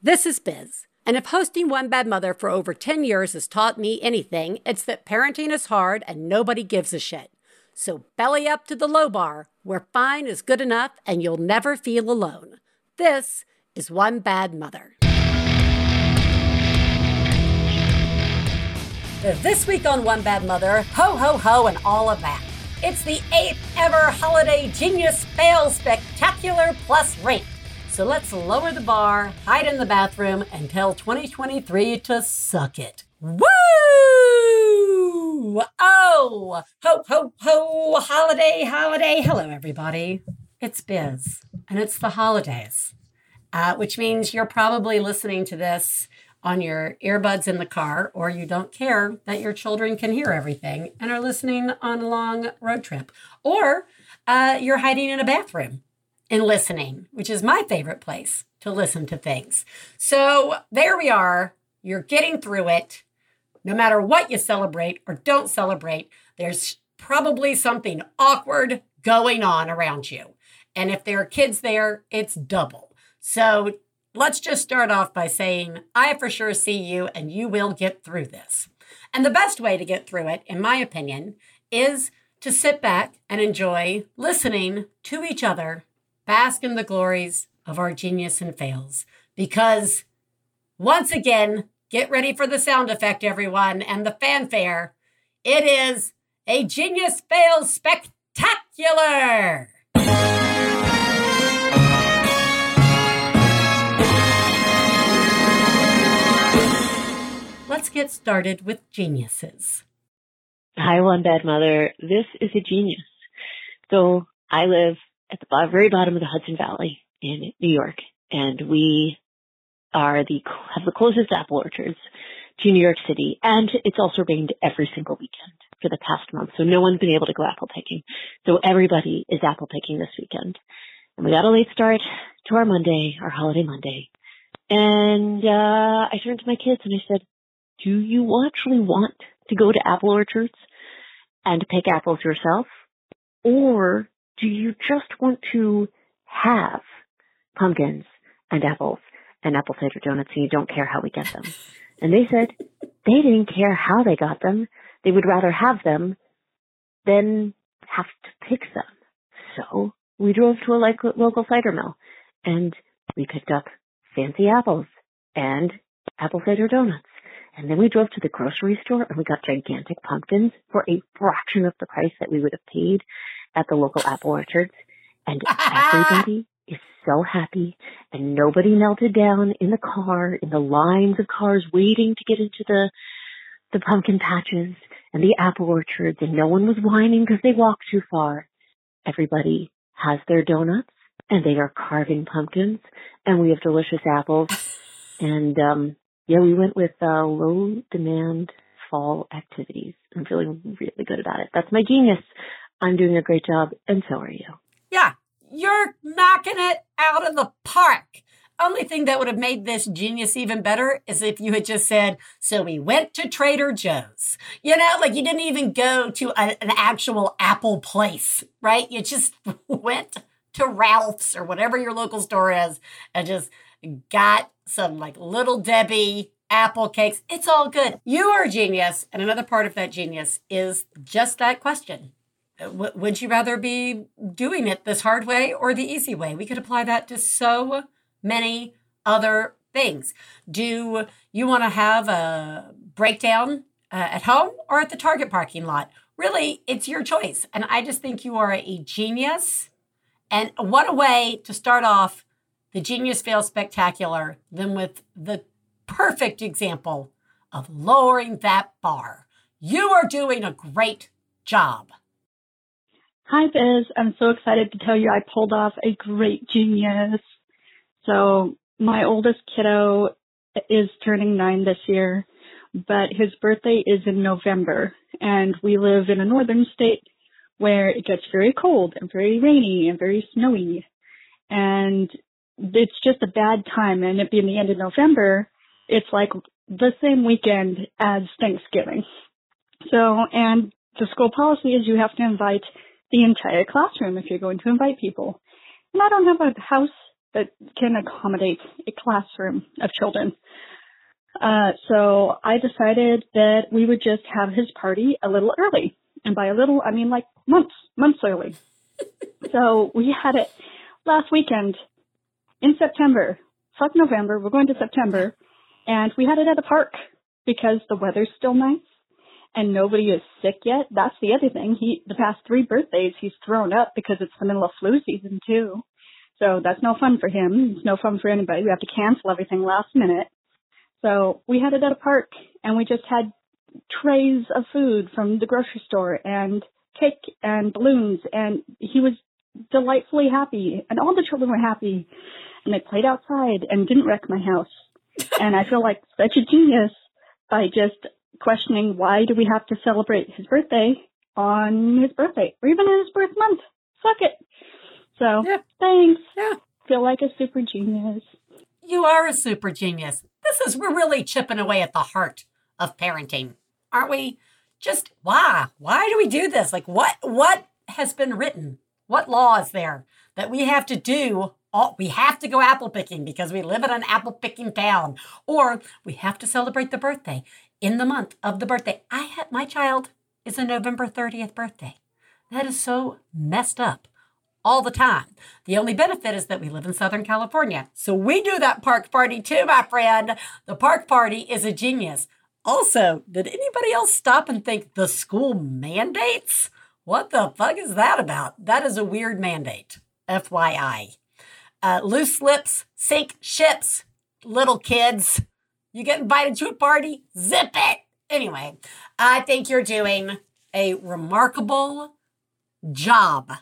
This is Biz. And if hosting One Bad Mother for over 10 years has taught me anything, it's that parenting is hard and nobody gives a shit. So belly up to the low bar, where fine is good enough and you'll never feel alone. This is One Bad Mother. This week on One Bad Mother, ho ho ho and all of that. It's the eighth ever Holiday Genius Fail Spectacular Plus Rate. So let's lower the bar, hide in the bathroom, and tell 2023 to suck it. Woo! Oh! Ho, ho, ho! Holiday, holiday. Hello, everybody. It's Biz, and it's the holidays, uh, which means you're probably listening to this on your earbuds in the car, or you don't care that your children can hear everything and are listening on a long road trip, or uh, you're hiding in a bathroom and listening, which is my favorite place to listen to things. So there we are. You're getting through it. No matter what you celebrate or don't celebrate, there's probably something awkward going on around you. And if there are kids there, it's double. So let's just start off by saying, I for sure see you and you will get through this. And the best way to get through it, in my opinion, is to sit back and enjoy listening to each other bask in the glories of our genius and fails. Because once again, get ready for the sound effect, everyone, and the fanfare. It is a genius fails spectacular. Let's get started with geniuses. Hi, One Bad Mother. This is a genius. So I live at the very bottom of the Hudson Valley in New York, and we are the have the closest apple orchards to New York City, and it's also rained every single weekend for the past month, so no one's been able to go apple picking. So everybody is apple picking this weekend, and we got a late start to our Monday, our holiday Monday, and uh, I turned to my kids and I said, "Do you actually want to go to apple orchards and pick apples yourself, or do you just want to have pumpkins and apples and apple cider donuts and you don't care how we get them? And they said they didn't care how they got them. They would rather have them than have to pick them. So we drove to a local cider mill and we picked up fancy apples and apple cider donuts. And then we drove to the grocery store and we got gigantic pumpkins for a fraction of the price that we would have paid at the local apple orchards, and everybody is so happy, and nobody melted down in the car, in the lines of cars waiting to get into the the pumpkin patches and the apple orchards, and no one was whining because they walked too far. Everybody has their donuts, and they are carving pumpkins, and we have delicious apples, and um, yeah, we went with uh, low demand fall activities. I'm feeling really good about it. That's my genius. I'm doing a great job, and so are you. Yeah, you're knocking it out of the park. Only thing that would have made this genius even better is if you had just said, So we went to Trader Joe's. You know, like you didn't even go to a, an actual Apple place, right? You just went to Ralph's or whatever your local store is and just got some like little Debbie apple cakes. It's all good. You are a genius. And another part of that genius is just that question w- would you rather be doing it this hard way or the easy way? We could apply that to so many other things. Do you want to have a breakdown uh, at home or at the Target parking lot? Really, it's your choice. And I just think you are a genius. And what a way to start off the Genius Fail Spectacular than with the perfect example of lowering that bar. You are doing a great job. Hi, Biz. I'm so excited to tell you I pulled off a great genius. So my oldest kiddo is turning nine this year, but his birthday is in November and we live in a northern state where it gets very cold and very rainy and very snowy. And it's just a bad time. And it being the end of November, it's like the same weekend as Thanksgiving. So, and the school policy is you have to invite the entire classroom if you're going to invite people. And I don't have a house that can accommodate a classroom of children. Uh, so I decided that we would just have his party a little early. And by a little, I mean like months, months early. so we had it last weekend in September. Fuck November. We're going to September. And we had it at a park because the weather's still nice and nobody is sick yet. That's the other thing. He, the past three birthdays, he's thrown up because it's the middle of flu season too. So that's no fun for him. It's no fun for anybody. We have to cancel everything last minute. So we had it at a park and we just had trays of food from the grocery store and cake and balloons and he was delightfully happy and all the children were happy and they played outside and didn't wreck my house. and I feel like such a genius by just questioning why do we have to celebrate his birthday on his birthday or even in his birth month. Fuck it. So yeah. thanks. Yeah. Feel like a super genius. You are a super genius. This is we're really chipping away at the heart of parenting, aren't we? Just why? Why do we do this? Like what what has been written? What law is there that we have to do all, we have to go apple picking because we live in an apple picking town, or we have to celebrate the birthday in the month of the birthday. I had my child is a November 30th birthday. That is so messed up all the time. The only benefit is that we live in Southern California. So we do that park party too, my friend. The park party is a genius. Also, did anybody else stop and think the school mandates? What the fuck is that about? That is a weird mandate. FYI. Uh, loose lips sink ships, little kids. You get invited to a party, zip it. Anyway, I think you're doing a remarkable job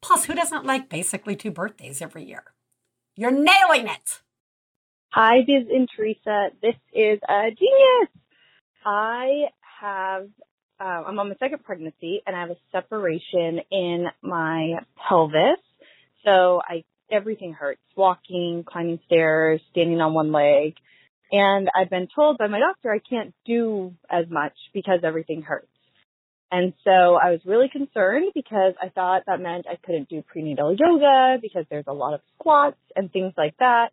Plus, who doesn't like basically two birthdays every year? You're nailing it. Hi, Biz and Teresa. This is a genius. I have, uh, I'm on my second pregnancy and I have a separation in my pelvis. So I, everything hurts. Walking, climbing stairs, standing on one leg. And I've been told by my doctor I can't do as much because everything hurts. And so I was really concerned because I thought that meant I couldn't do prenatal yoga because there's a lot of squats and things like that.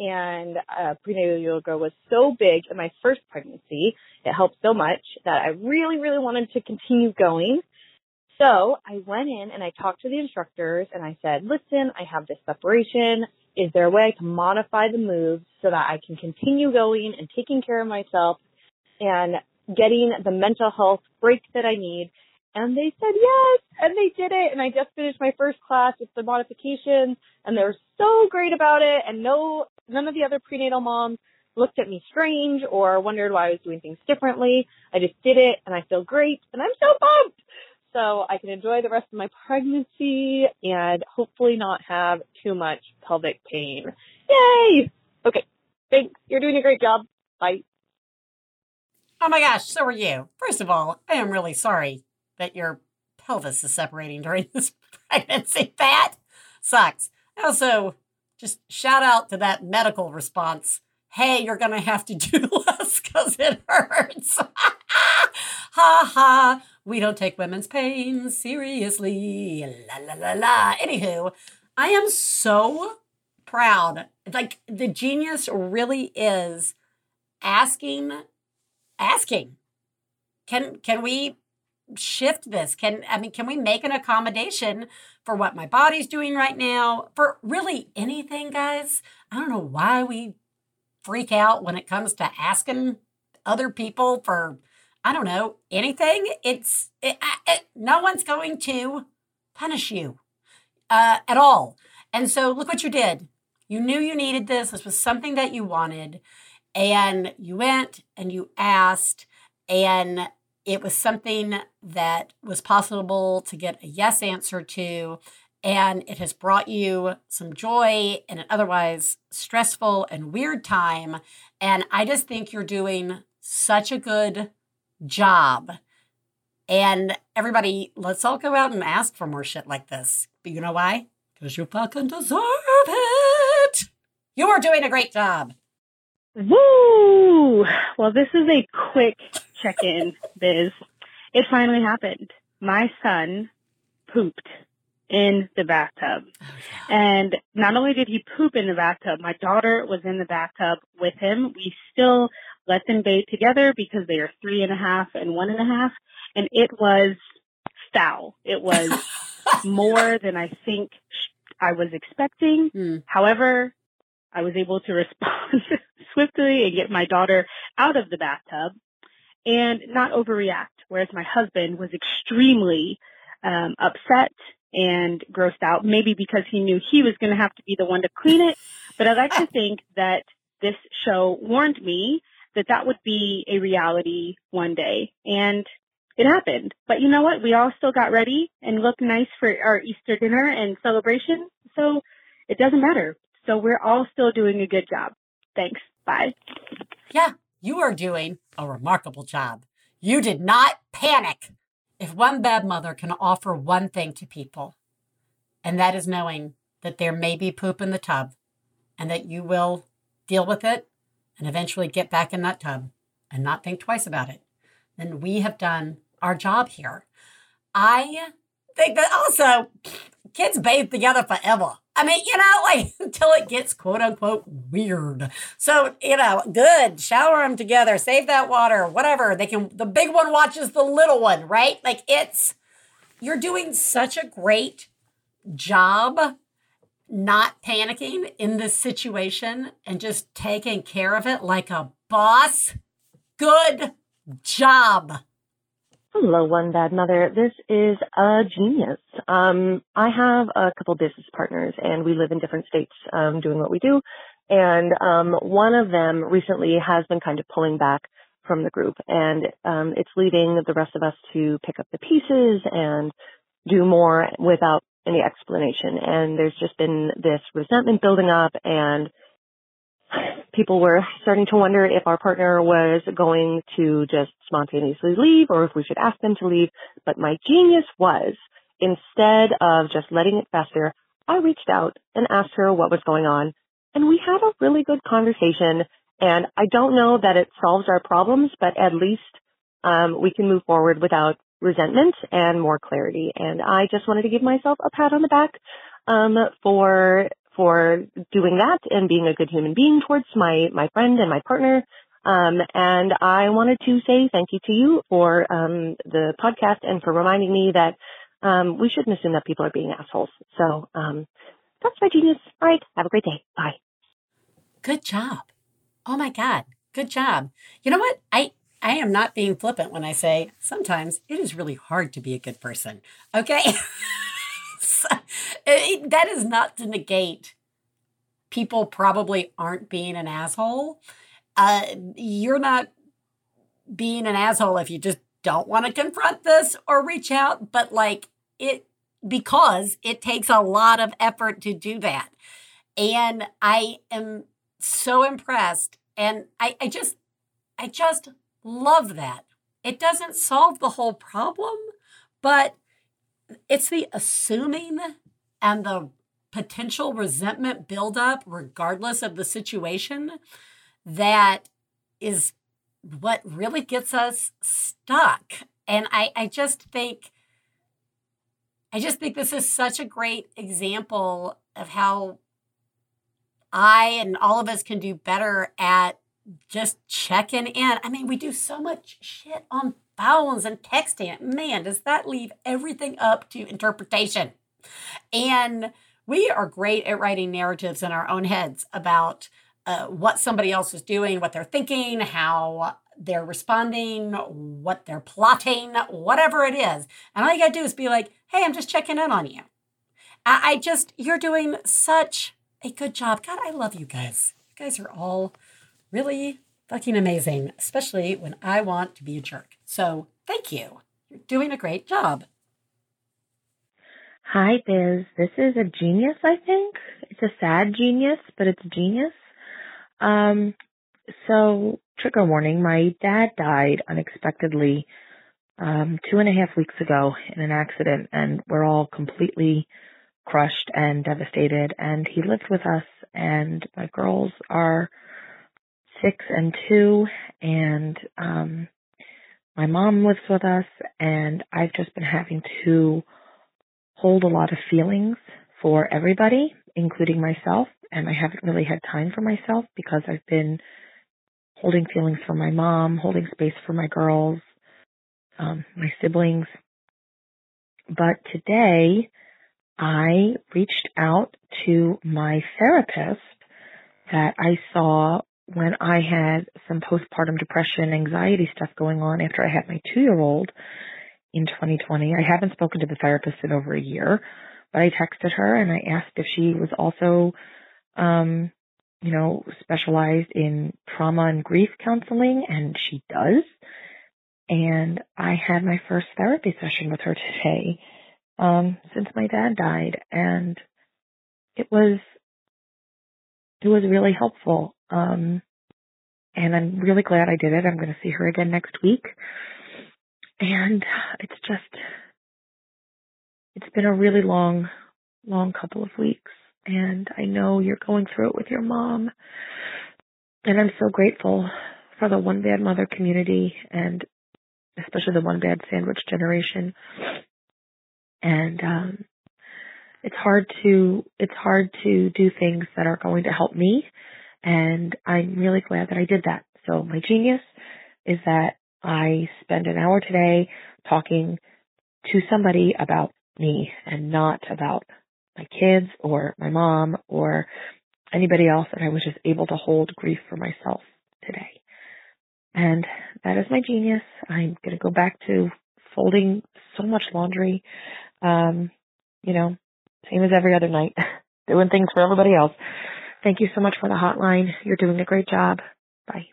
And uh, prenatal yoga was so big in my first pregnancy. It helped so much that I really, really wanted to continue going. So I went in and I talked to the instructors and I said, listen, I have this separation. Is there a way I can modify the moves so that I can continue going and taking care of myself and getting the mental health break that I need. And they said yes, and they did it. And I just finished my first class with the modifications, and they were so great about it. And no, none of the other prenatal moms looked at me strange or wondered why I was doing things differently. I just did it, and I feel great, and I'm so pumped. So I can enjoy the rest of my pregnancy and hopefully not have too much pelvic pain. Yay! Okay, thanks. You're doing a great job. Bye. Oh my gosh, so are you. First of all, I am really sorry that your pelvis is separating during this pregnancy. That sucks. Also, just shout out to that medical response. Hey, you're going to have to do less because it hurts. ha ha. We don't take women's pain seriously. La la la la. Anywho, I am so proud. Like, the genius really is asking asking can can we shift this can i mean can we make an accommodation for what my body's doing right now for really anything guys i don't know why we freak out when it comes to asking other people for i don't know anything it's it, it, no one's going to punish you uh, at all and so look what you did you knew you needed this this was something that you wanted and you went and you asked, and it was something that was possible to get a yes answer to. And it has brought you some joy in an otherwise stressful and weird time. And I just think you're doing such a good job. And everybody, let's all go out and ask for more shit like this. But you know why? Because you fucking deserve it. You are doing a great job. Woo! Well, this is a quick check-in, Biz. It finally happened. My son pooped in the bathtub. Oh, and not only did he poop in the bathtub, my daughter was in the bathtub with him. We still let them bathe together because they are three and a half and one and a half. And it was foul. It was more than I think I was expecting. Mm. However, I was able to respond swiftly and get my daughter out of the bathtub and not overreact. Whereas my husband was extremely um, upset and grossed out, maybe because he knew he was going to have to be the one to clean it. But I like to think that this show warned me that that would be a reality one day. And it happened. But you know what? We all still got ready and looked nice for our Easter dinner and celebration. So it doesn't matter. So we're all still doing a good job. Thanks. Bye. Yeah, you are doing a remarkable job. You did not panic. If one bad mother can offer one thing to people, and that is knowing that there may be poop in the tub and that you will deal with it and eventually get back in that tub and not think twice about it, then we have done our job here. I think that also kids bathe together forever. I mean, you know, like until it gets quote unquote weird. So, you know, good. Shower them together, save that water, whatever. They can, the big one watches the little one, right? Like it's, you're doing such a great job not panicking in this situation and just taking care of it like a boss. Good job. Hello, One Bad Mother. This is a genius. Um, I have a couple business partners and we live in different states um, doing what we do. And um, one of them recently has been kind of pulling back from the group and um, it's leading the rest of us to pick up the pieces and do more without any explanation. And there's just been this resentment building up and people were starting to wonder if our partner was going to just spontaneously leave or if we should ask them to leave. But my genius was instead of just letting it fester, I reached out and asked her what was going on. And we had a really good conversation. And I don't know that it solves our problems, but at least um, we can move forward without resentment and more clarity. And I just wanted to give myself a pat on the back um, for for doing that and being a good human being towards my, my friend and my partner. Um, and I wanted to say thank you to you for um, the podcast and for reminding me that um, we shouldn't assume that people are being assholes. So um, that's my genius. All right. Have a great day. Bye. Good job. Oh my God. Good job. You know what? I I am not being flippant when I say sometimes it is really hard to be a good person. Okay. it, that is not to negate people probably aren't being an asshole. Uh, you're not being an asshole if you just don't want to confront this or reach out, but like it, because it takes a lot of effort to do that. And I am so impressed. And I, I just, I just love that. It doesn't solve the whole problem, but it's the assuming and the potential resentment buildup, regardless of the situation, that is what really gets us stuck. And I, I just think, I just think this is such a great example of how I and all of us can do better at just checking in. I mean, we do so much shit on phones and texting. Man, does that leave everything up to interpretation? And we are great at writing narratives in our own heads about uh, what somebody else is doing, what they're thinking, how they're responding, what they're plotting, whatever it is. And all you got to do is be like, hey, I'm just checking in on you. I, I just, you're doing such a good job. God, I love you guys. You guys are all really fucking amazing, especially when I want to be a jerk. So thank you. You're doing a great job. Hi, Biz. This is a genius, I think. It's a sad genius, but it's genius. Um, so, trigger warning my dad died unexpectedly um, two and a half weeks ago in an accident, and we're all completely crushed and devastated. And he lived with us, and my girls are six and two, and um, my mom lives with us, and I've just been having to hold a lot of feelings for everybody, including myself, and I haven't really had time for myself because I've been holding feelings for my mom, holding space for my girls, um, my siblings. But today, I reached out to my therapist that I saw when I had some postpartum depression, anxiety stuff going on after I had my two year old in 2020. I haven't spoken to the therapist in over a year, but I texted her and I asked if she was also, um, you know, specialized in trauma and grief counseling, and she does. And I had my first therapy session with her today, um, since my dad died, and it was it was really helpful. Um, and I'm really glad I did it. I'm going to see her again next week. And it's just, it's been a really long, long couple of weeks. And I know you're going through it with your mom. And I'm so grateful for the one bad mother community and especially the one bad sandwich generation. And um, it's hard to it's hard to do things that are going to help me and I'm really glad that I did that. So my genius is that I spend an hour today talking to somebody about me and not about my kids or my mom or anybody else and I was just able to hold grief for myself today. And that is my genius. I'm going to go back to folding so much laundry. Um, you know, same as every other night, doing things for everybody else. Thank you so much for the hotline. You're doing a great job. Bye.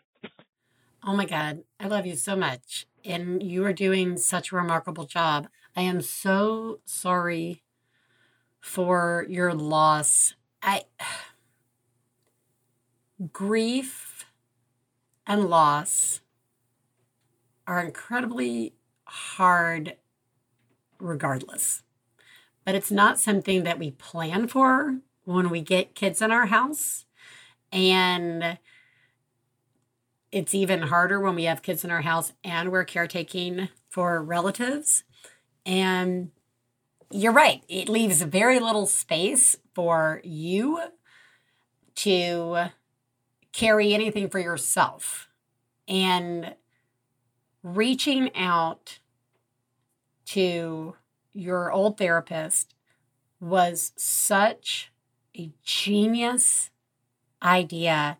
Oh my God, I love you so much. And you are doing such a remarkable job. I am so sorry for your loss. I grief and loss are incredibly hard regardless but it's not something that we plan for when we get kids in our house. And it's even harder when we have kids in our house and we're caretaking for relatives. And you're right, it leaves very little space for you to carry anything for yourself. And reaching out to your old therapist was such a genius idea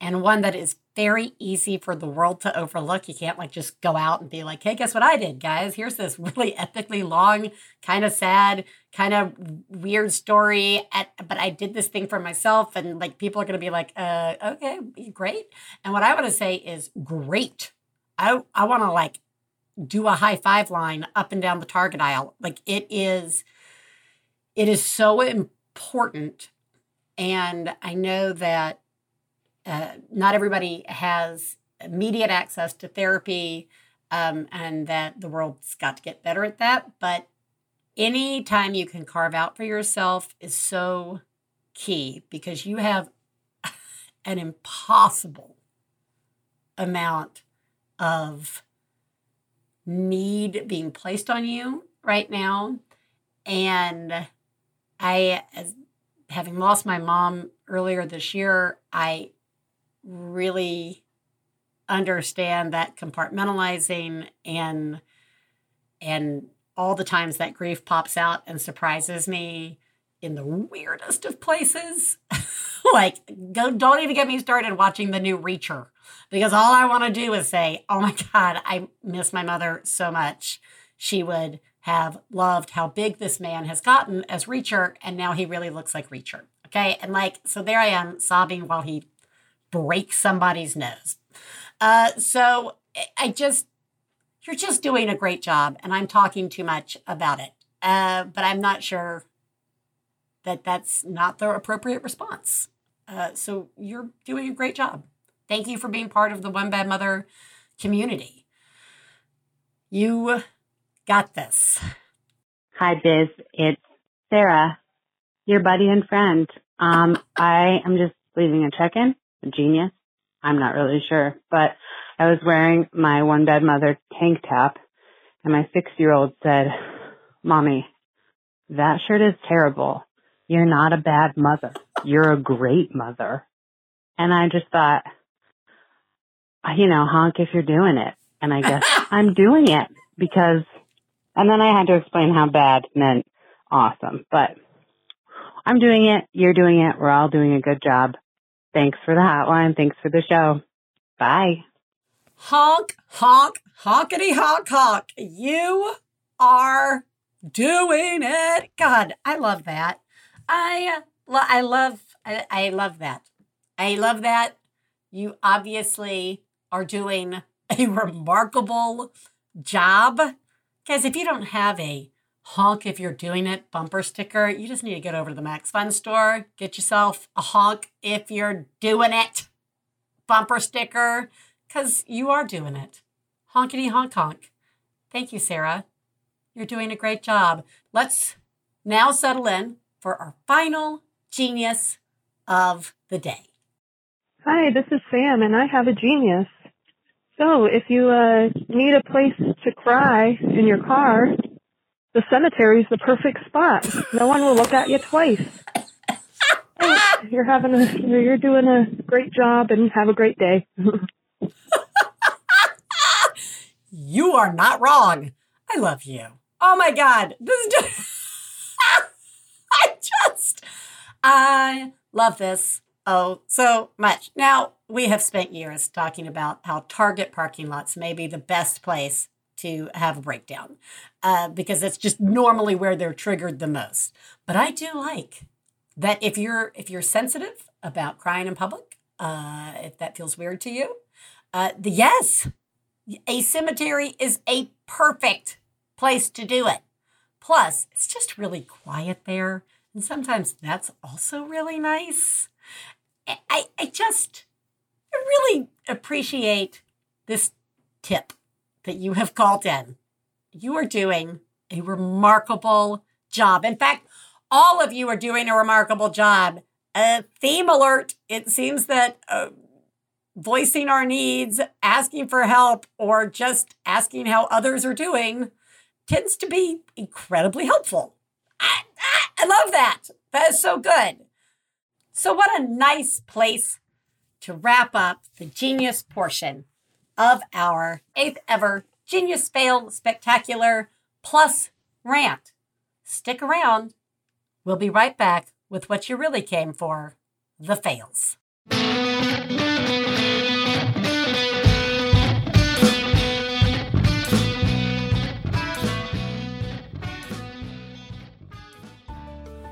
and one that is very easy for the world to overlook. You can't like just go out and be like, hey, guess what I did, guys? Here's this really epically long, kind of sad, kind of weird story. At, but I did this thing for myself. And like people are going to be like, uh, okay, great. And what I want to say is great. I, I want to like do a high five line up and down the target aisle. Like it is, it is so important. And I know that uh, not everybody has immediate access to therapy um, and that the world's got to get better at that. But any time you can carve out for yourself is so key because you have an impossible amount of need being placed on you right now. And I, as having lost my mom earlier this year, I really understand that compartmentalizing and and all the times that grief pops out and surprises me in the weirdest of places. like, go, don't even get me started watching the new Reacher because all I want to do is say, oh my God, I miss my mother so much. She would have loved how big this man has gotten as Reacher, and now he really looks like Reacher. Okay. And like, so there I am sobbing while he breaks somebody's nose. Uh, so I just, you're just doing a great job, and I'm talking too much about it. Uh, but I'm not sure that that's not the appropriate response. Uh, so you're doing a great job. Thank you for being part of the One Bad Mother community. You got this. Hi, Biz. It's Sarah, your buddy and friend. Um, I am just leaving a check-in. A genius. I'm not really sure, but I was wearing my One Bad Mother tank top, and my six-year-old said, "Mommy, that shirt is terrible. You're not a bad mother. You're a great mother. And I just thought, you know, honk if you're doing it. And I guess I'm doing it because, and then I had to explain how bad meant awesome, but I'm doing it. You're doing it. We're all doing a good job. Thanks for the hotline. Thanks for the show. Bye. Honk, honk, honkety honk, honk. You are doing it. God, I love that. I, uh, I love, I, I love that. I love that. You obviously are doing a remarkable job. Guys, if you don't have a honk if you're doing it bumper sticker, you just need to get over to the Max Fun store, get yourself a honk if you're doing it bumper sticker, because you are doing it. Honkety honk honk. Thank you, Sarah. You're doing a great job. Let's now settle in for our final genius of the day. Hi, this is Sam, and I have a genius. So, if you uh, need a place to cry in your car, the cemetery is the perfect spot. No one will look at you twice. Hey, you're having a, you're doing a great job, and have a great day. you are not wrong. I love you. Oh my God, this is just, I just, I love this. Oh, so much. Now, we have spent years talking about how Target parking lots may be the best place to have a breakdown uh, because that's just normally where they're triggered the most. But I do like that if you're if you're sensitive about crying in public, uh, if that feels weird to you, uh, the yes, a cemetery is a perfect place to do it. Plus, it's just really quiet there, and sometimes that's also really nice. I, I just really appreciate this tip that you have called in. You are doing a remarkable job. In fact, all of you are doing a remarkable job. A theme alert it seems that uh, voicing our needs, asking for help, or just asking how others are doing tends to be incredibly helpful. I, I, I love that. That is so good. So, what a nice place to wrap up the genius portion of our eighth ever Genius Fail Spectacular Plus Rant. Stick around. We'll be right back with what you really came for the fails.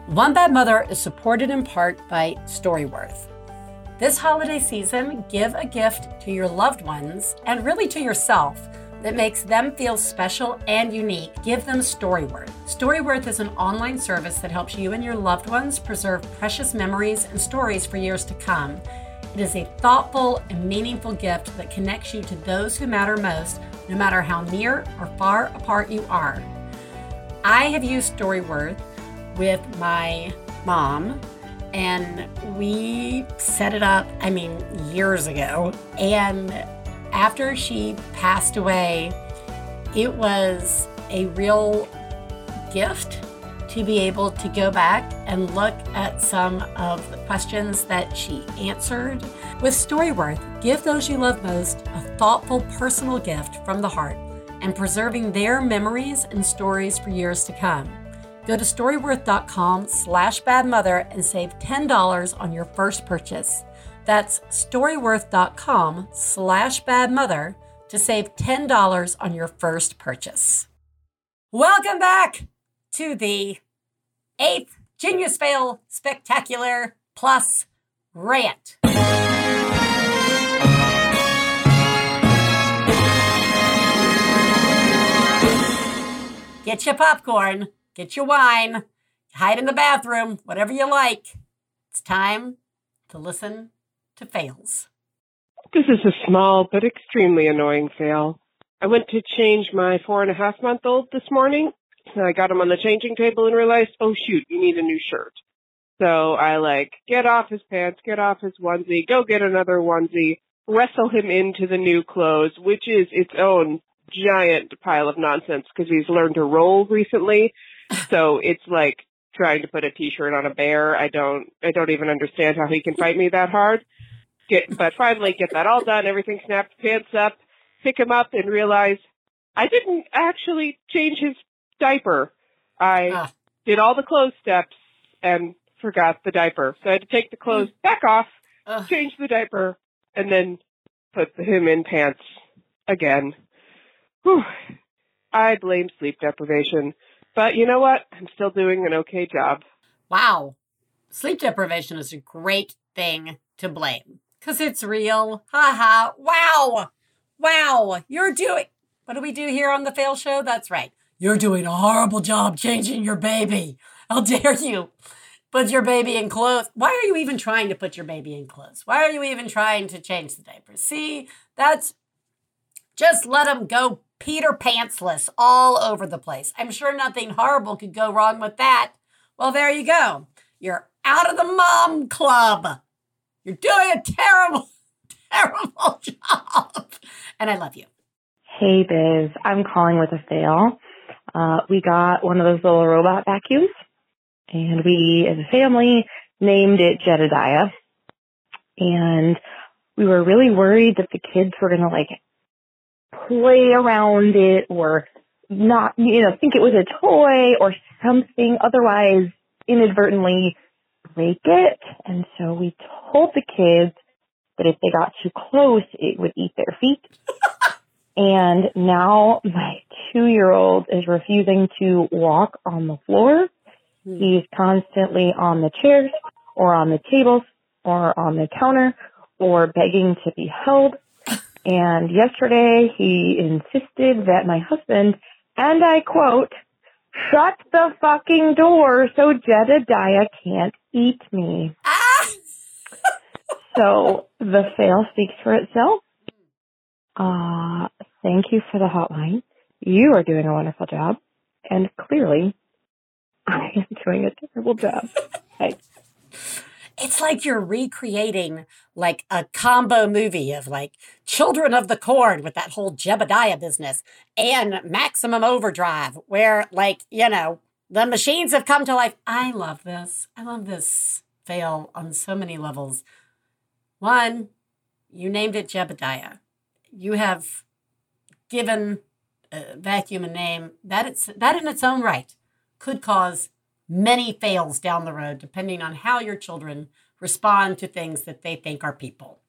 One Bad Mother is supported in part by Storyworth. This holiday season, give a gift to your loved ones and really to yourself that makes them feel special and unique. Give them Storyworth. Storyworth is an online service that helps you and your loved ones preserve precious memories and stories for years to come. It is a thoughtful and meaningful gift that connects you to those who matter most, no matter how near or far apart you are. I have used Storyworth with my mom and we set it up, I mean, years ago. And after she passed away, it was a real gift to be able to go back and look at some of the questions that she answered. With Storyworth, give those you love most a thoughtful personal gift from the heart and preserving their memories and stories for years to come. Go to storyworth.com slash badmother and save $10 on your first purchase. That's storyworth.com slash badmother to save $10 on your first purchase. Welcome back to the eighth Genius Fail Spectacular Plus Rant. Get your popcorn get your wine, hide in the bathroom, whatever you like. It's time to listen to fails. This is a small but extremely annoying fail. I went to change my four and a half month old this morning. I got him on the changing table and realized, oh shoot, you need a new shirt. So I like get off his pants, get off his onesie, go get another onesie, wrestle him into the new clothes, which is its own giant pile of nonsense because he's learned to roll recently So it's like trying to put a t-shirt on a bear. I don't I don't even understand how he can fight me that hard. Get but finally get that all done, everything snapped, pants up, pick him up and realize I didn't actually change his diaper. I Ah. did all the clothes steps and forgot the diaper. So I had to take the clothes back off, Ugh. change the diaper, and then put him in pants again. Whew. I blame sleep deprivation. But you know what? I'm still doing an okay job. Wow. Sleep deprivation is a great thing to blame because it's real. Ha ha. Wow. Wow. You're doing. What do we do here on the Fail Show? That's right. You're doing a horrible job changing your baby. How dare you put your baby in clothes? Why are you even trying to put your baby in clothes? Why are you even trying to change the diapers? See, that's just let them go Peter Pantsless all over the place. I'm sure nothing horrible could go wrong with that. Well, there you go. You're out of the mom club. You're doing a terrible, terrible job. And I love you. Hey Biz, I'm calling with a fail. Uh, we got one of those little robot vacuums and we as a family named it Jedediah. And we were really worried that the kids were going to like play around it or not, you know, think it was a toy or something, otherwise inadvertently break it. And so we told the kids that if they got too close, it would eat their feet. And now my two year old is refusing to walk on the floor. Hmm. He's constantly on the chairs or on the tables or on the counter or begging to be held. And yesterday he insisted that my husband, and I quote, shut the fucking door so Jedediah can't eat me. Ah! So the fail speaks for itself. Uh, thank you for the hotline. You are doing a wonderful job. And clearly, I am doing a terrible job. Bye. It's like you're recreating like a combo movie of like Children of the Corn with that whole Jebediah business and Maximum Overdrive, where like, you know, the machines have come to life. I love this. I love this fail on so many levels. One, you named it Jebediah. You have given a vacuum a name that it's that in its own right could cause many fails down the road, depending on how your children respond to things that they think are people.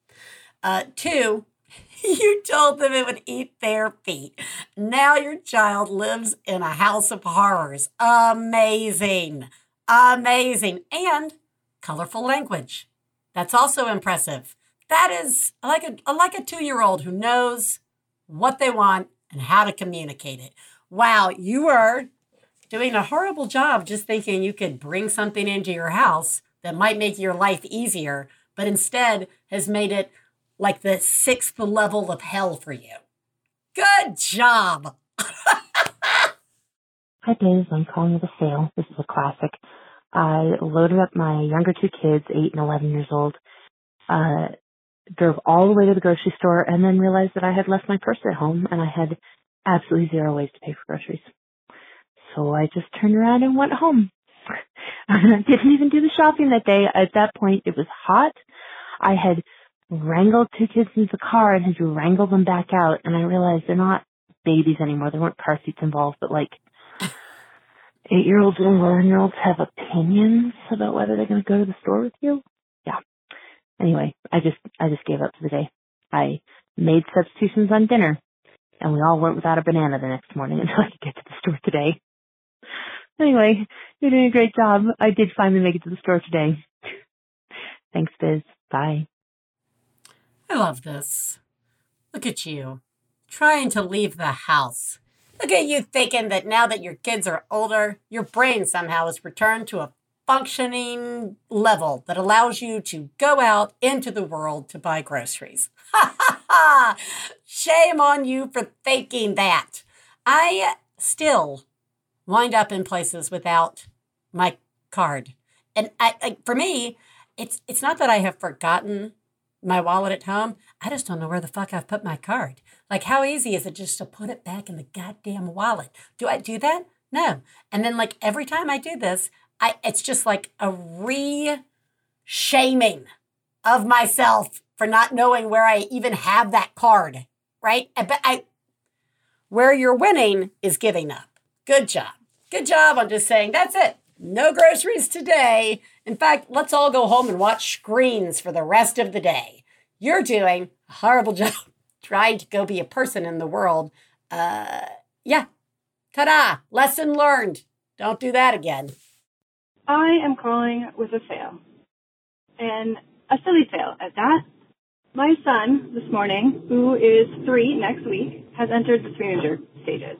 Uh, two, you told them it would eat their feet. Now your child lives in a house of horrors. Amazing. Amazing. And colorful language. That's also impressive. That is like a like a two year old who knows what they want and how to communicate it. Wow, you are doing a horrible job just thinking you could bring something into your house that might make your life easier, but instead has made it like the sixth level of hell for you. Good job. Hi, Dave. I'm calling with a fail. This is a classic. I loaded up my younger two kids, 8 and 11 years old, uh, drove all the way to the grocery store, and then realized that I had left my purse at home and I had absolutely zero ways to pay for groceries. So I just turned around and went home. I didn't even do the shopping that day. At that point, it was hot. I had wrangled two kids into the car and had to wrangle them back out, and I realized they're not babies anymore. There weren't car seats involved, but like eight year olds and eleven year olds have opinions about whether they're going to go to the store with you. Yeah. Anyway, I just I just gave up for the day. I made substitutions on dinner, and we all went without a banana the next morning until I could get to the store today. Anyway, you're doing a great job. I did finally make it to the store today. Thanks, Biz. Bye. I love this. Look at you trying to leave the house. Look at you thinking that now that your kids are older, your brain somehow has returned to a functioning level that allows you to go out into the world to buy groceries. Ha ha ha! Shame on you for thinking that. I still wind up in places without my card. And I, I for me, it's it's not that I have forgotten my wallet at home. I just don't know where the fuck I've put my card. Like, how easy is it just to put it back in the goddamn wallet? Do I do that? No. And then like every time I do this, I it's just like a re shaming of myself for not knowing where I even have that card, right? But I where you're winning is giving up. Good job. Good job on just saying, that's it. No groceries today. In fact, let's all go home and watch screens for the rest of the day. You're doing a horrible job trying to go be a person in the world. Uh, yeah. Ta da! Lesson learned. Don't do that again. I am calling with a fail. And a silly fail at that. My son this morning, who is three next week, has entered the three-major stages.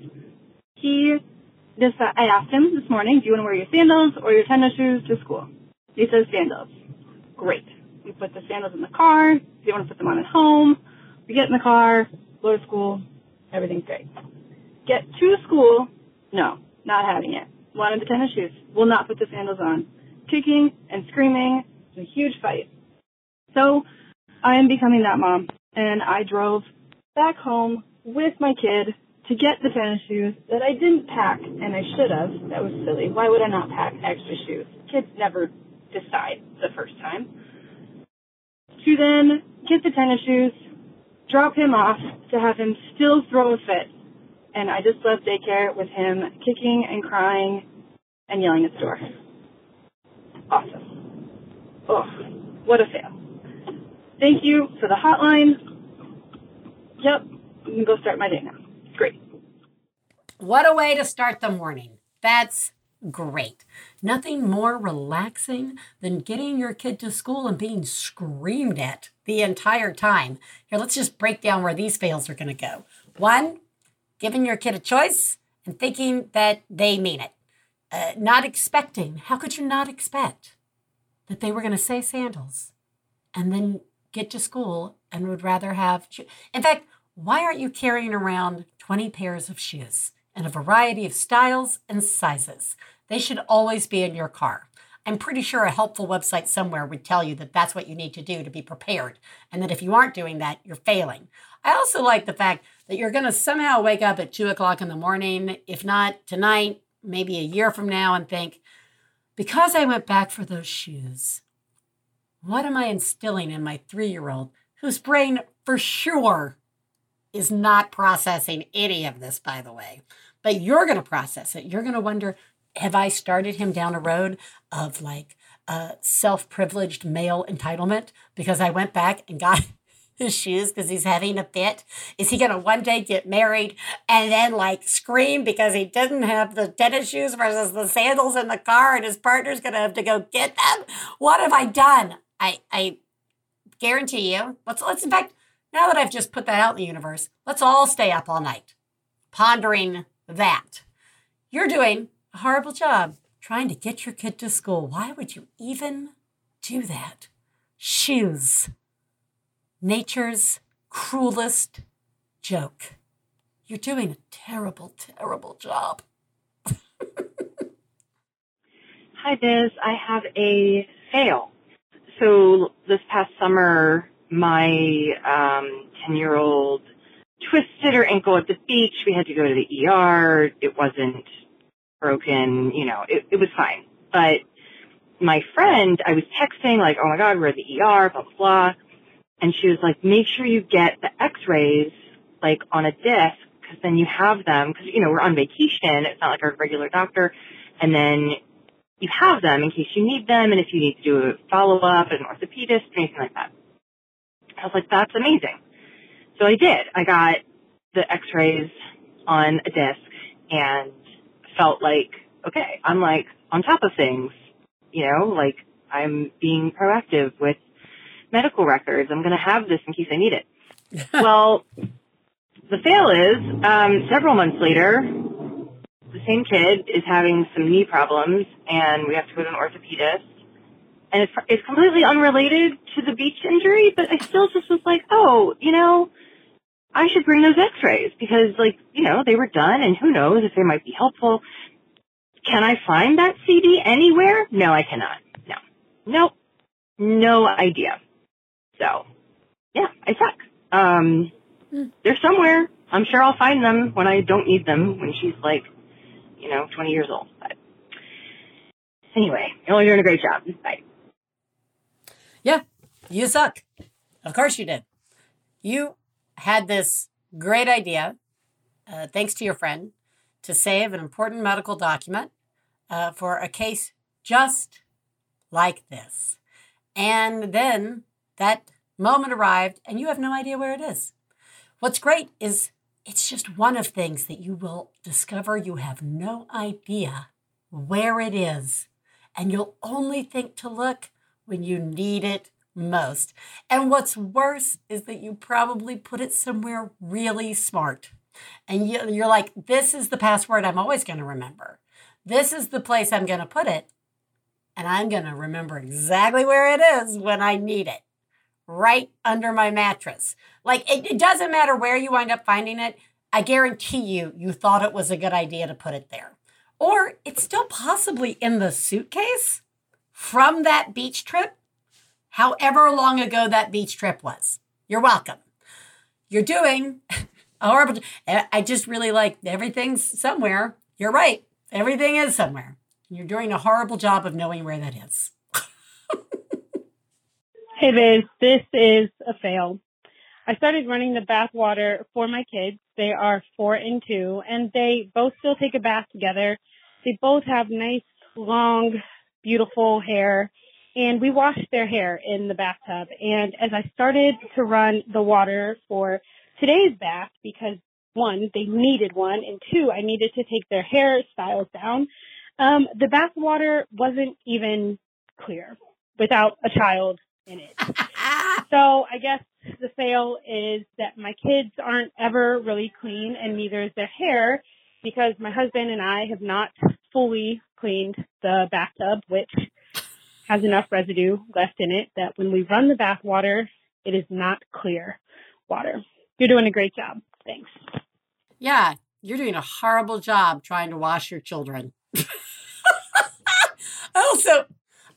He just, uh, I asked him this morning, do you want to wear your sandals or your tennis shoes to school? He says sandals. Great. We put the sandals in the car. Do you want to put them on at home? We get in the car, go to school. Everything's great. Get to school. No, not having it. Wanted the tennis shoes. Will not put the sandals on. Kicking and screaming. It's a huge fight. So I am becoming that mom. And I drove back home with my kid to get the tennis shoes that I didn't pack, and I should have. That was silly. Why would I not pack extra shoes? Kids never decide the first time. To then get the tennis shoes, drop him off to have him still throw a fit. And I just left daycare with him kicking and crying and yelling at the door. Awesome. Oh, what a fail. Thank you for the hotline. Yep, I can go start my day now. What a way to start the morning. That's great. Nothing more relaxing than getting your kid to school and being screamed at the entire time. Here, let's just break down where these fails are going to go. One, giving your kid a choice and thinking that they mean it. Uh, not expecting. How could you not expect that they were going to say sandals and then get to school and would rather have. In fact, why aren't you carrying around 20 pairs of shoes in a variety of styles and sizes? They should always be in your car. I'm pretty sure a helpful website somewhere would tell you that that's what you need to do to be prepared, and that if you aren't doing that, you're failing. I also like the fact that you're going to somehow wake up at two o'clock in the morning, if not tonight, maybe a year from now, and think, because I went back for those shoes, what am I instilling in my three year old whose brain for sure is not processing any of this, by the way? But you're going to process it. You're going to wonder have I started him down a road of like uh, self privileged male entitlement because I went back and got his shoes because he's having a fit? Is he going to one day get married and then like scream because he didn't have the tennis shoes versus the sandals in the car and his partner's going to have to go get them? What have I done? I I guarantee you. Let's let's in fact now that I've just put that out in the universe, let's all stay up all night pondering that. You're doing a horrible job trying to get your kid to school. Why would you even do that? Shoes. Nature's cruelest joke. You're doing a terrible, terrible job. Hi, Biz. I have a fail so this past summer, my um, 10 year old twisted her ankle at the beach. We had to go to the ER. It wasn't broken, you know, it, it was fine. But my friend, I was texting like, oh my God, we're at the ER, blah, blah, blah. And she was like, make sure you get the x-rays like on a disc because then you have them because, you know, we're on vacation. It's not like our regular doctor. And then you have them in case you need them and if you need to do a follow up at an orthopedist, or anything like that. I was like, that's amazing. So I did. I got the x-rays on a disc and felt like, okay, I'm like on top of things, you know, like I'm being proactive with medical records. I'm going to have this in case I need it. well, the fail is, um, several months later, the same kid is having some knee problems and we have to go to an orthopedist. And it's, it's completely unrelated to the beach injury, but I still just was like, oh, you know, I should bring those x-rays because like, you know, they were done and who knows if they might be helpful. Can I find that CD anywhere? No, I cannot. No. Nope. No idea. So, yeah, I suck. Um, they're somewhere. I'm sure I'll find them when I don't need them, when she's like you know, 20 years old. But anyway, you're doing a great job. Bye. Yeah, you suck. Of course you did. You had this great idea, uh, thanks to your friend, to save an important medical document uh, for a case just like this. And then that moment arrived, and you have no idea where it is. What's great is it's just one of things that you will discover you have no idea where it is, and you'll only think to look when you need it most. And what's worse is that you probably put it somewhere really smart. And you're like, this is the password I'm always going to remember. This is the place I'm going to put it. And I'm going to remember exactly where it is when I need it right under my mattress. Like, it, it doesn't matter where you wind up finding it. I guarantee you, you thought it was a good idea to put it there. Or it's still possibly in the suitcase from that beach trip, however long ago that beach trip was. You're welcome. You're doing a horrible. I just really like everything's somewhere. You're right. Everything is somewhere. You're doing a horrible job of knowing where that is. Hey Biz, this is a fail. I started running the bath water for my kids. They are four and two, and they both still take a bath together. They both have nice, long, beautiful hair, and we washed their hair in the bathtub. And as I started to run the water for today's bath, because one, they needed one, and two, I needed to take their hairstyles down, um, the bath water wasn't even clear without a child in it. so I guess the fail is that my kids aren't ever really clean and neither is their hair because my husband and I have not fully cleaned the bathtub, which has enough residue left in it that when we run the bath water, it is not clear water. You're doing a great job. Thanks. Yeah, you're doing a horrible job trying to wash your children. Oh, also,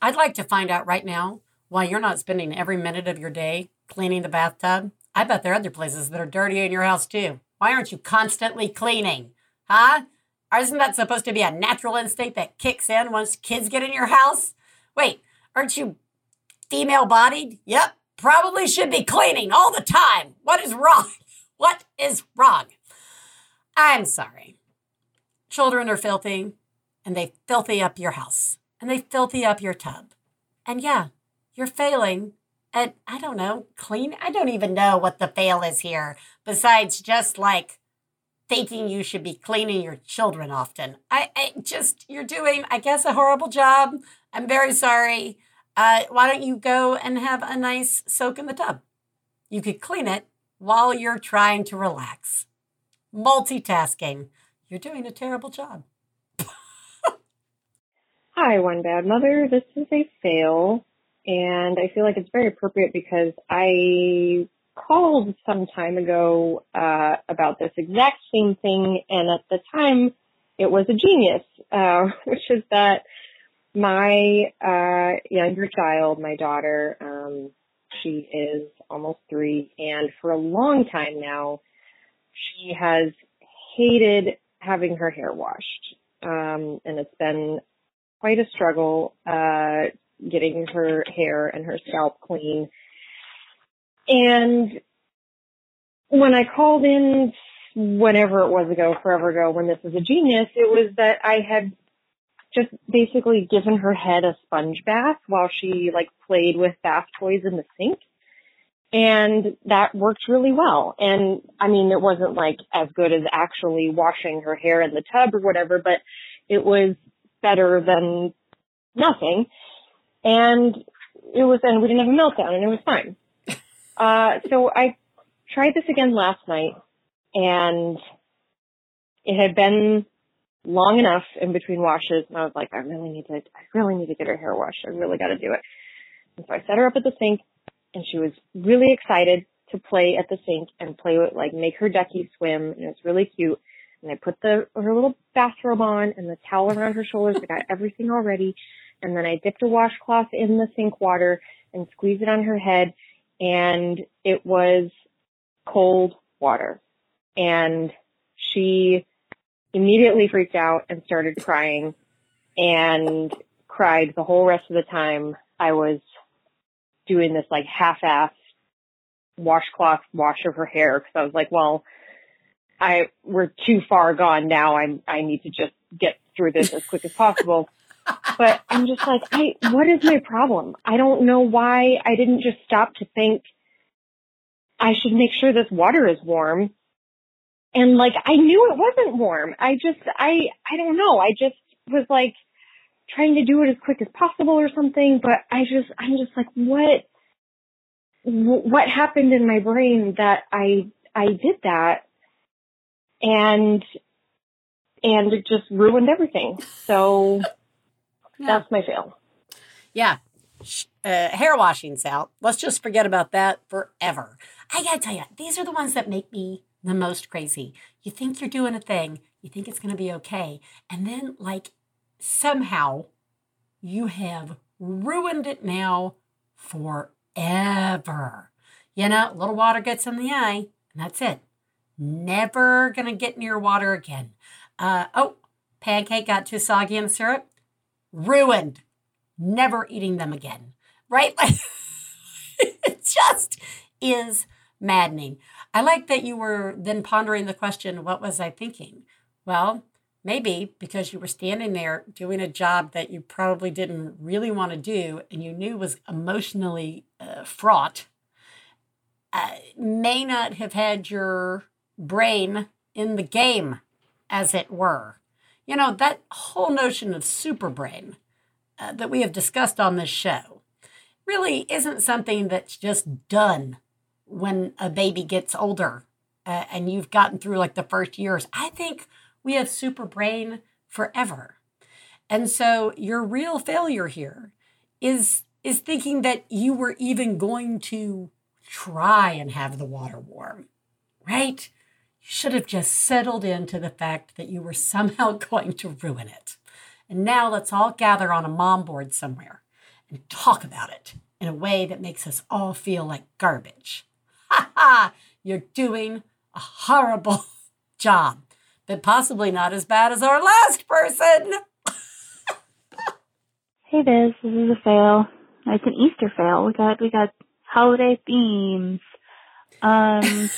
I'd like to find out right now why you're not spending every minute of your day cleaning the bathtub. I bet there are other places that are dirty in your house too. Why aren't you constantly cleaning? Huh? Isn't that supposed to be a natural instinct that kicks in once kids get in your house? Wait, aren't you female bodied? Yep, probably should be cleaning all the time. What is wrong? What is wrong? I'm sorry. Children are filthy and they filthy up your house and they filthy up your tub. And yeah, you're failing at, I don't know, clean. I don't even know what the fail is here, besides just like thinking you should be cleaning your children often. I, I just, you're doing, I guess, a horrible job. I'm very sorry. Uh, why don't you go and have a nice soak in the tub? You could clean it while you're trying to relax. Multitasking. You're doing a terrible job. Hi, One Bad Mother. This is a fail. And I feel like it's very appropriate because I called some time ago uh, about this exact same thing. And at the time, it was a genius, uh, which is that my uh, younger child, my daughter, um, she is almost three. And for a long time now, she has hated having her hair washed. Um, and it's been quite a struggle uh, getting her hair and her scalp clean. And when I called in whenever it was ago, forever ago, when this was a genius, it was that I had just basically given her head a sponge bath while she like played with bath toys in the sink. And that worked really well. And I mean, it wasn't like as good as actually washing her hair in the tub or whatever, but it was better than nothing and it was, and we didn't have a meltdown, and it was fine. Uh, so I tried this again last night, and it had been long enough in between washes, and I was like, I really need to, I really need to get her hair washed. I really got to do it. And so I set her up at the sink, and she was really excited to play at the sink and play with, like, make her ducky swim, and it was really cute. And I put the her little bathrobe on and the towel around her shoulders. I got everything all ready and then I dipped a washcloth in the sink water and squeezed it on her head and it was cold water. And she immediately freaked out and started crying and cried the whole rest of the time I was doing this like half-ass washcloth wash of her hair because I was like, well, I we're too far gone now. I'm I need to just get through this as quick as possible. but I'm just like, I what is my problem? I don't know why I didn't just stop to think I should make sure this water is warm. And like I knew it wasn't warm. I just I I don't know. I just was like trying to do it as quick as possible or something, but I just I'm just like what what happened in my brain that I I did that and and it just ruined everything. So yeah. that's my fail. Yeah. Uh, hair washing's out. Let's just forget about that forever. I gotta tell you, these are the ones that make me the most crazy. You think you're doing a thing, you think it's gonna be okay, and then, like, somehow you have ruined it now forever. You know, a little water gets in the eye, and that's it. Never gonna get near water again. Uh, oh, pancake got too soggy in the syrup. Ruined. Never eating them again. Right? Like, it just is maddening. I like that you were then pondering the question, what was I thinking? Well, maybe because you were standing there doing a job that you probably didn't really want to do and you knew was emotionally uh, fraught, uh, may not have had your brain in the game, as it were. You know, that whole notion of super brain uh, that we have discussed on this show really isn't something that's just done when a baby gets older uh, and you've gotten through like the first years. I think we have super brain forever. And so your real failure here is is thinking that you were even going to try and have the water warm. Right? Should have just settled into the fact that you were somehow going to ruin it. And now let's all gather on a mom board somewhere and talk about it in a way that makes us all feel like garbage. Ha ha! You're doing a horrible job, but possibly not as bad as our last person. hey Biz, this is a fail. It's an Easter fail. We got we got holiday themes. Um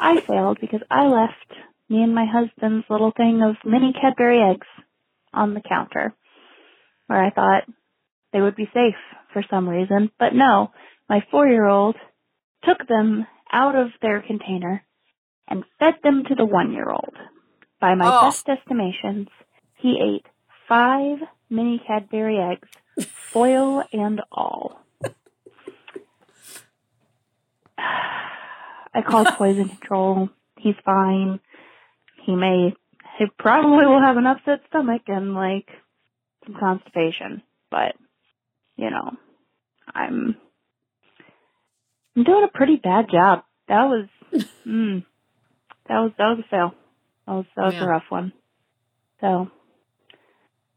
I failed because I left me and my husband's little thing of mini Cadbury eggs on the counter where I thought they would be safe for some reason. But no, my four year old took them out of their container and fed them to the one year old. By my oh. best estimations, he ate five mini Cadbury eggs, foil and all. I called poison control. He's fine. He may, he probably will have an upset stomach and like some constipation, but you know, I'm, I'm doing a pretty bad job. That was, mm, that was, that was a fail. That was, that was yeah. a rough one. So,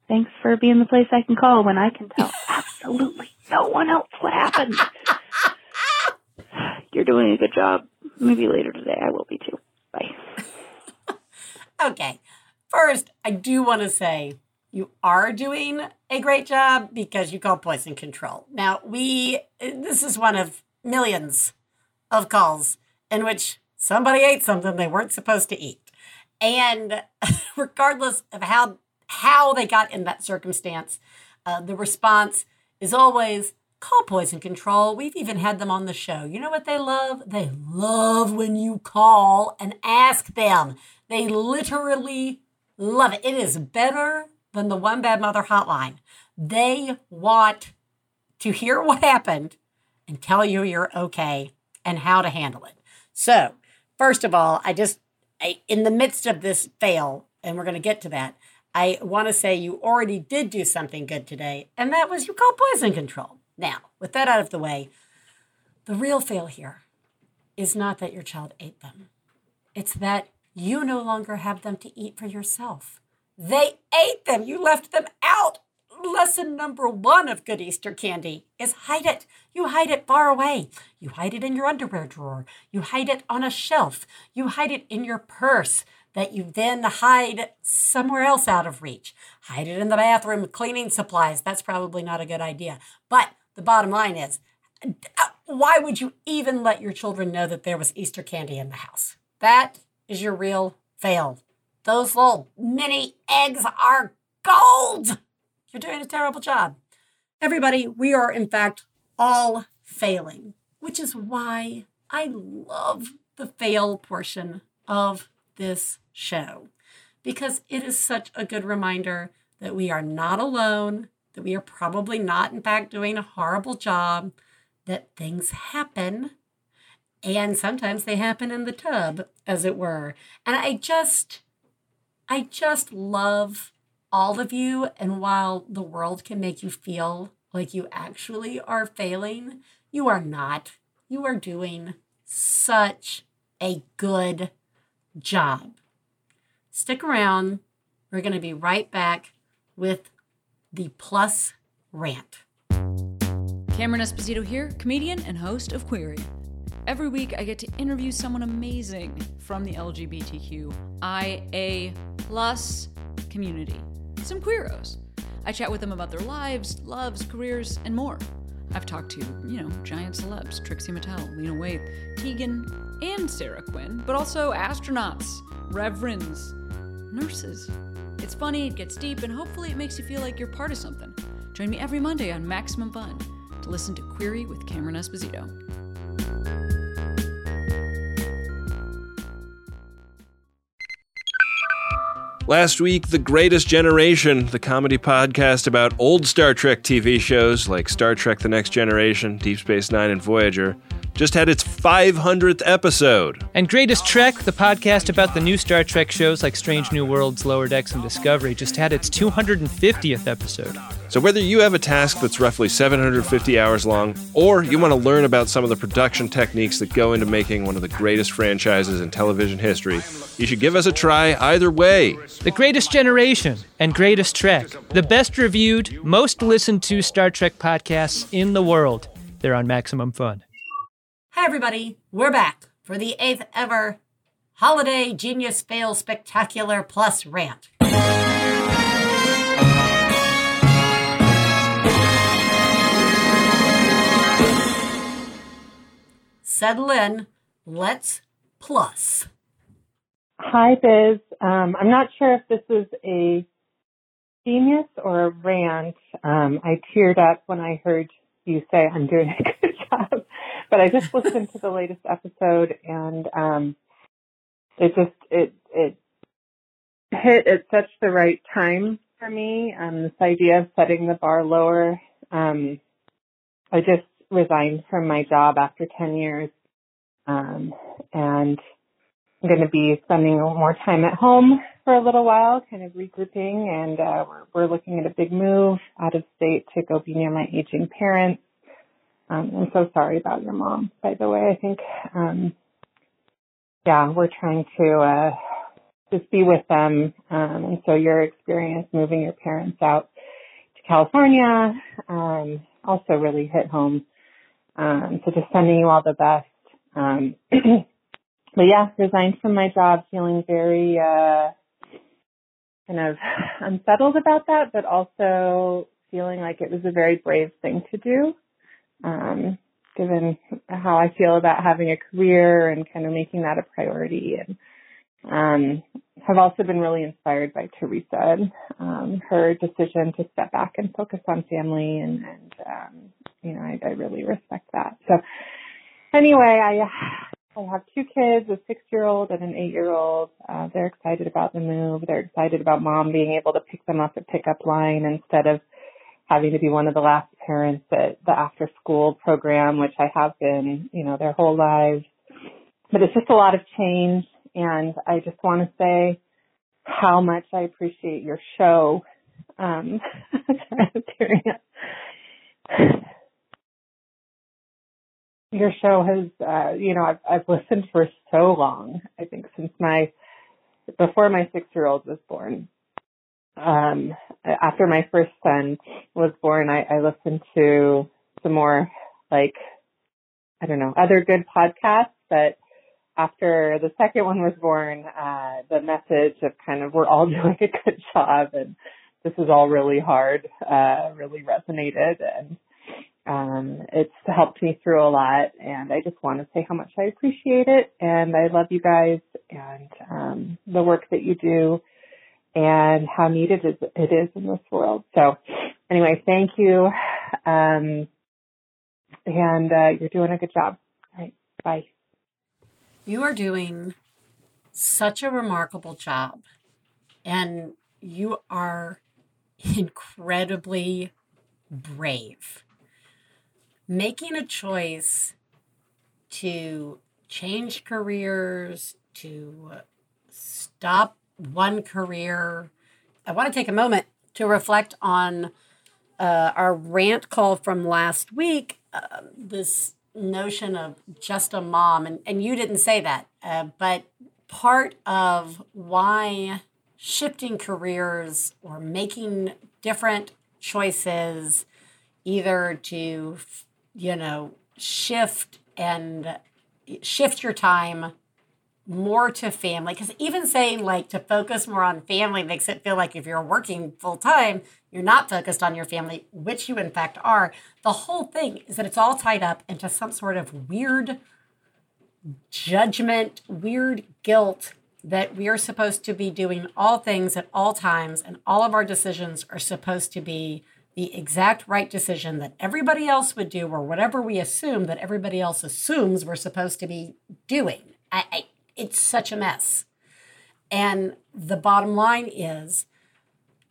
thanks for being the place I can call when I can tell absolutely no one else what happened. You're doing a good job. Maybe later today I will be too. Bye. okay. First, I do want to say you are doing a great job because you call poison control. Now, we, this is one of millions of calls in which somebody ate something they weren't supposed to eat. And regardless of how, how they got in that circumstance, uh, the response is always call poison control. We've even had them on the show. You know what they love? They love when you call and ask them. They literally love it. It is better than the One Bad Mother hotline. They want to hear what happened and tell you you're okay and how to handle it. So, first of all, I just, I, in the midst of this fail, and we're going to get to that, I want to say you already did do something good today, and that was you called poison control. Now, with that out of the way, the real fail here is not that your child ate them. It's that you no longer have them to eat for yourself. They ate them. You left them out. Lesson number one of good Easter candy is hide it. You hide it far away. You hide it in your underwear drawer. You hide it on a shelf. You hide it in your purse. that you then hide somewhere else out of reach. Hide it in the bathroom cleaning supplies. That's probably not a good idea. But the bottom line is uh, why would you even let your children know that there was Easter candy in the house? That is your real fail. Those little mini eggs are gold. You're doing a terrible job. Everybody, we are in fact all failing, which is why I love the fail portion of this show because it is such a good reminder that we are not alone, that we are probably not, in fact, doing a horrible job, that things happen. And sometimes they happen in the tub, as it were. And I just, I just love all of you. And while the world can make you feel like you actually are failing, you are not. You are doing such a good job. Stick around. We're going to be right back with the plus rant. Cameron Esposito here, comedian and host of Queery. Every week, I get to interview someone amazing from the LGBTQIA plus community, some queeros. I chat with them about their lives, loves, careers, and more. I've talked to, you know, giant celebs, Trixie Mattel, Lena Waithe, Tegan, and Sara Quin, but also astronauts, reverends, nurses. It's funny, it gets deep, and hopefully it makes you feel like you're part of something. Join me every Monday on Maximum Fun to listen to Queery with Cameron Esposito. Last week, The Greatest Generation, the comedy podcast about old Star Trek TV shows like Star Trek The Next Generation, Deep Space Nine, and Voyager, just had its 500th episode. And Greatest Trek, the podcast about the new Star Trek shows like Strange New Worlds, Lower Decks, and Discovery, just had its 250th episode. So, whether you have a task that's roughly 750 hours long, or you want to learn about some of the production techniques that go into making one of the greatest franchises in television history, you should give us a try either way. The Greatest Generation and Greatest Trek, the best reviewed, most listened to Star Trek podcasts in the world. They're on Maximum Fun. Hi, everybody. We're back for the eighth ever Holiday Genius Fail Spectacular Plus rant. Settle in. Let's plus. Hi, Biz. Um, I'm not sure if this is a genius or a rant. Um, I teared up when I heard you say I'm doing a good job, but I just listened to the latest episode and um, it just it it hit at such the right time for me. Um, this idea of setting the bar lower. Um, I just resigned from my job after 10 years. Um, and I'm going to be spending more time at home for a little while, kind of regrouping. And uh, we're, we're looking at a big move out of state to go be near my aging parents. Um, I'm so sorry about your mom, by the way. I think, um, yeah, we're trying to uh, just be with them. Um, and so your experience moving your parents out to California um, also really hit home. Um, so just sending you all the best. Um, but yeah, resigned from my job, feeling very uh, kind of unsettled about that, but also feeling like it was a very brave thing to do, um, given how I feel about having a career and kind of making that a priority. And um, have also been really inspired by Theresa and um, her decision to step back and focus on family, and, and um, you know, I, I really respect that. So anyway, I I have two kids, a six year old and an eight year old. Uh, they're excited about the move. They're excited about mom being able to pick them up at pickup line instead of having to be one of the last parents at the after school program, which I have been, you know, their whole lives. But it's just a lot of change. And I just want to say how much I appreciate your show. Um, your show has, uh, you know, I've, I've listened for so long. I think since my, before my six year old was born. Um, after my first son was born, I, I listened to some more like, I don't know, other good podcasts, but after the second one was born, uh, the message of kind of we're all doing a good job and this is all really hard, uh, really resonated and um, it's helped me through a lot and I just want to say how much I appreciate it and I love you guys and um, the work that you do and how needed it is in this world. So anyway, thank you. Um, and uh, you're doing a good job. All right. Bye. You are doing such a remarkable job, and you are incredibly brave. Making a choice to change careers, to stop one career. I want to take a moment to reflect on uh, our rant call from last week. Uh, this notion of just a mom, and, and you didn't say that, uh, but part of why shifting careers or making different choices, either to, you know, shift and shift your time more to family because even saying like to focus more on family makes it feel like if you're working full time you're not focused on your family which you in fact are. The whole thing is that it's all tied up into some sort of weird judgment weird guilt that we are supposed to be doing all things at all times and all of our decisions are supposed to be the exact right decision that everybody else would do or whatever we assume that everybody else assumes we're supposed to be doing. I, I it's such a mess. And the bottom line is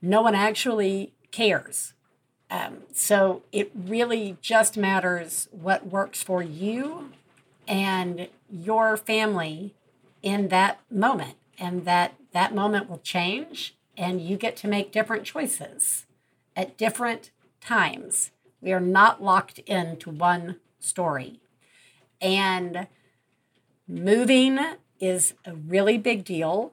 no one actually cares. Um, so it really just matters what works for you and your family in that moment. And that that moment will change and you get to make different choices at different times. We are not locked into one story. And moving is a really big deal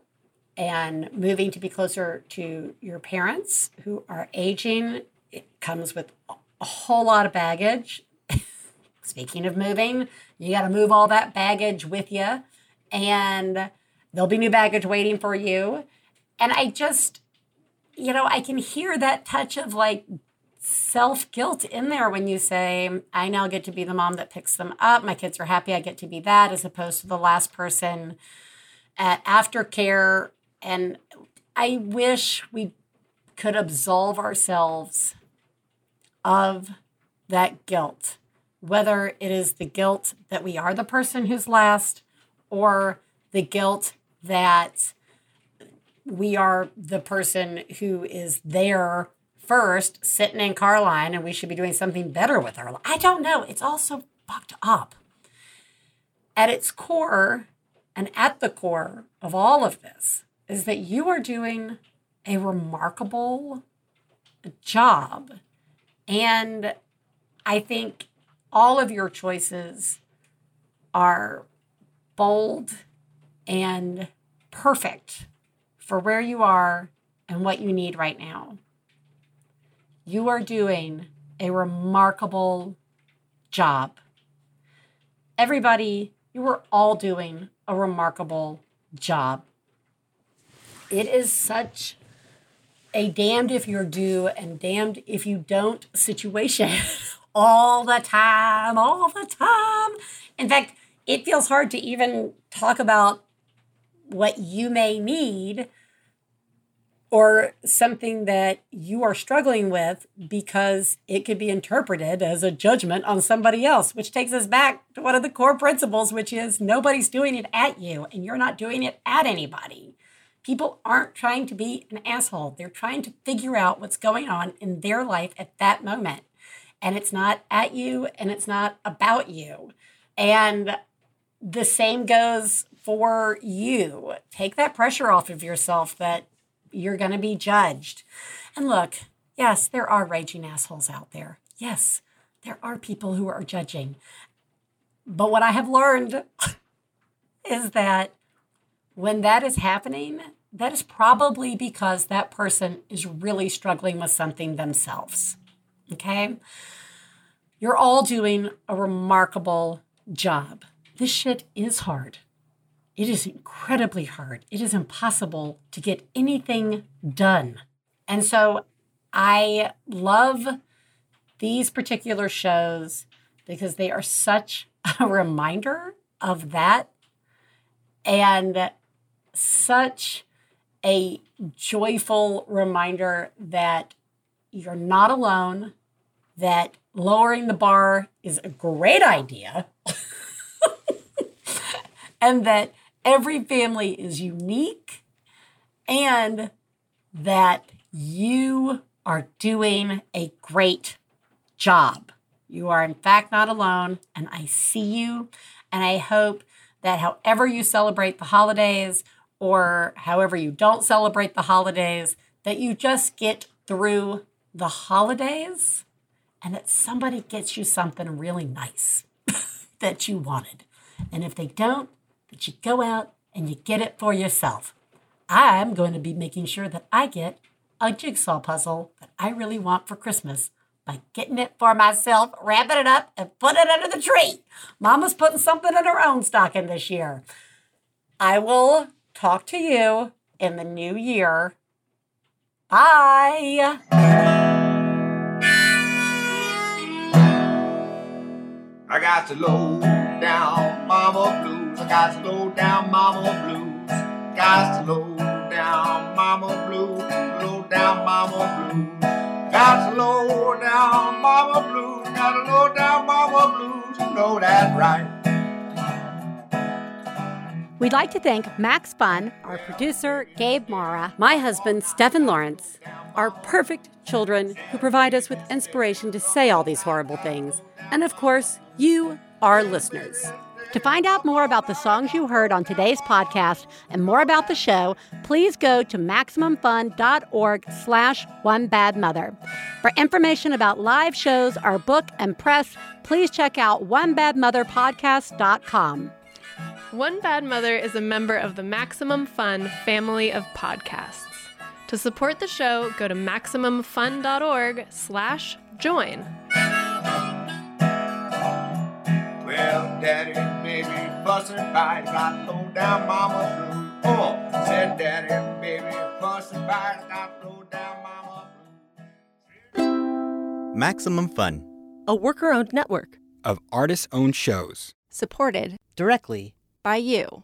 and moving to be closer to your parents who are aging it comes with a whole lot of baggage. Speaking of moving you got to move all that baggage with you and there'll be new baggage waiting for you. And i just you know i can hear that touch of like self guilt in there when you say, I now get to be the mom that picks them up. My kids are happy I get to be that, as opposed to the last person at aftercare. And I wish we could absolve ourselves of that guilt, whether it is the guilt that we are the person who's last or the guilt that we are the person who is there first sitting in car line and we should be doing something better with our life. I don't know. It's all so fucked up. At its core, and at the core of all of this, is that you are doing a remarkable job. And I think all of your choices are bold and perfect for where you are and what you need right now you are doing a remarkable job. Everybody, you are all doing a remarkable job. It is such a damned if you're due and damned if you don't situation all the time, all the time. In fact, it feels hard to even talk about what you may need or something that you are struggling with because it could be interpreted as a judgment on somebody else, which takes us back to one of the core principles, which is nobody's doing it at you and you're not doing it at anybody. People aren't trying to be an asshole. They're trying to figure out what's going on in their life at that moment. And it's not at you and it's not about you. And the same goes for you. Take that pressure off of yourself that you're going to be judged. And look, yes, there are raging assholes out there. Yes, there are people who are judging. But what I have learned is that when that is happening, that is probably because that person is really struggling with something themselves. Okay? You're all doing a remarkable job. This shit is hard. It is incredibly hard. It is impossible to get anything done. And so I love these particular shows because they are such a reminder of that and such a joyful reminder that you're not alone, that lowering the bar is a great idea, and that every family is unique, and that you are doing a great job. You are, in fact, not alone, and I see you. And I hope that however you celebrate the holidays or however you don't celebrate the holidays, that you just get through the holidays and that somebody gets you something really nice that you wanted. And if they don't, that you go out and you get it for yourself. I'm going to be making sure that I get a jigsaw puzzle that I really want for Christmas by getting it for myself, wrapping it up, and putting it under the tree. Mama's putting something in her own stocking this year. I will talk to you in the new year. Bye. I got to low down mama blues. Got to low down mama blues. Got to low down mama blues. Low down mama blues. Got to low down mama blues. Got to low down mama blues. You know that's right. We'd like to thank Max Fun, our producer, Gabe Mara, my husband, Stephen Lawrence, our perfect children who provide us with inspiration to say all these horrible things, and of course, you, our listeners. To find out more about the songs you heard on today's podcast and more about the show, please go to MaximumFun.org slash One Bad Mother. For information about live shows, our book, and press, please check out OneBadMotherPodcast.com. One Bad Mother is a member of the Maximum Fun family of podcasts. To support the show, go to MaximumFun.org slash join. Well, daddy and baby fussing fight, got low down mama blues. Oh, said daddy and baby fussing fight, got low down mama Maximum Fun a worker owned network of artist owned shows. supported directly by you.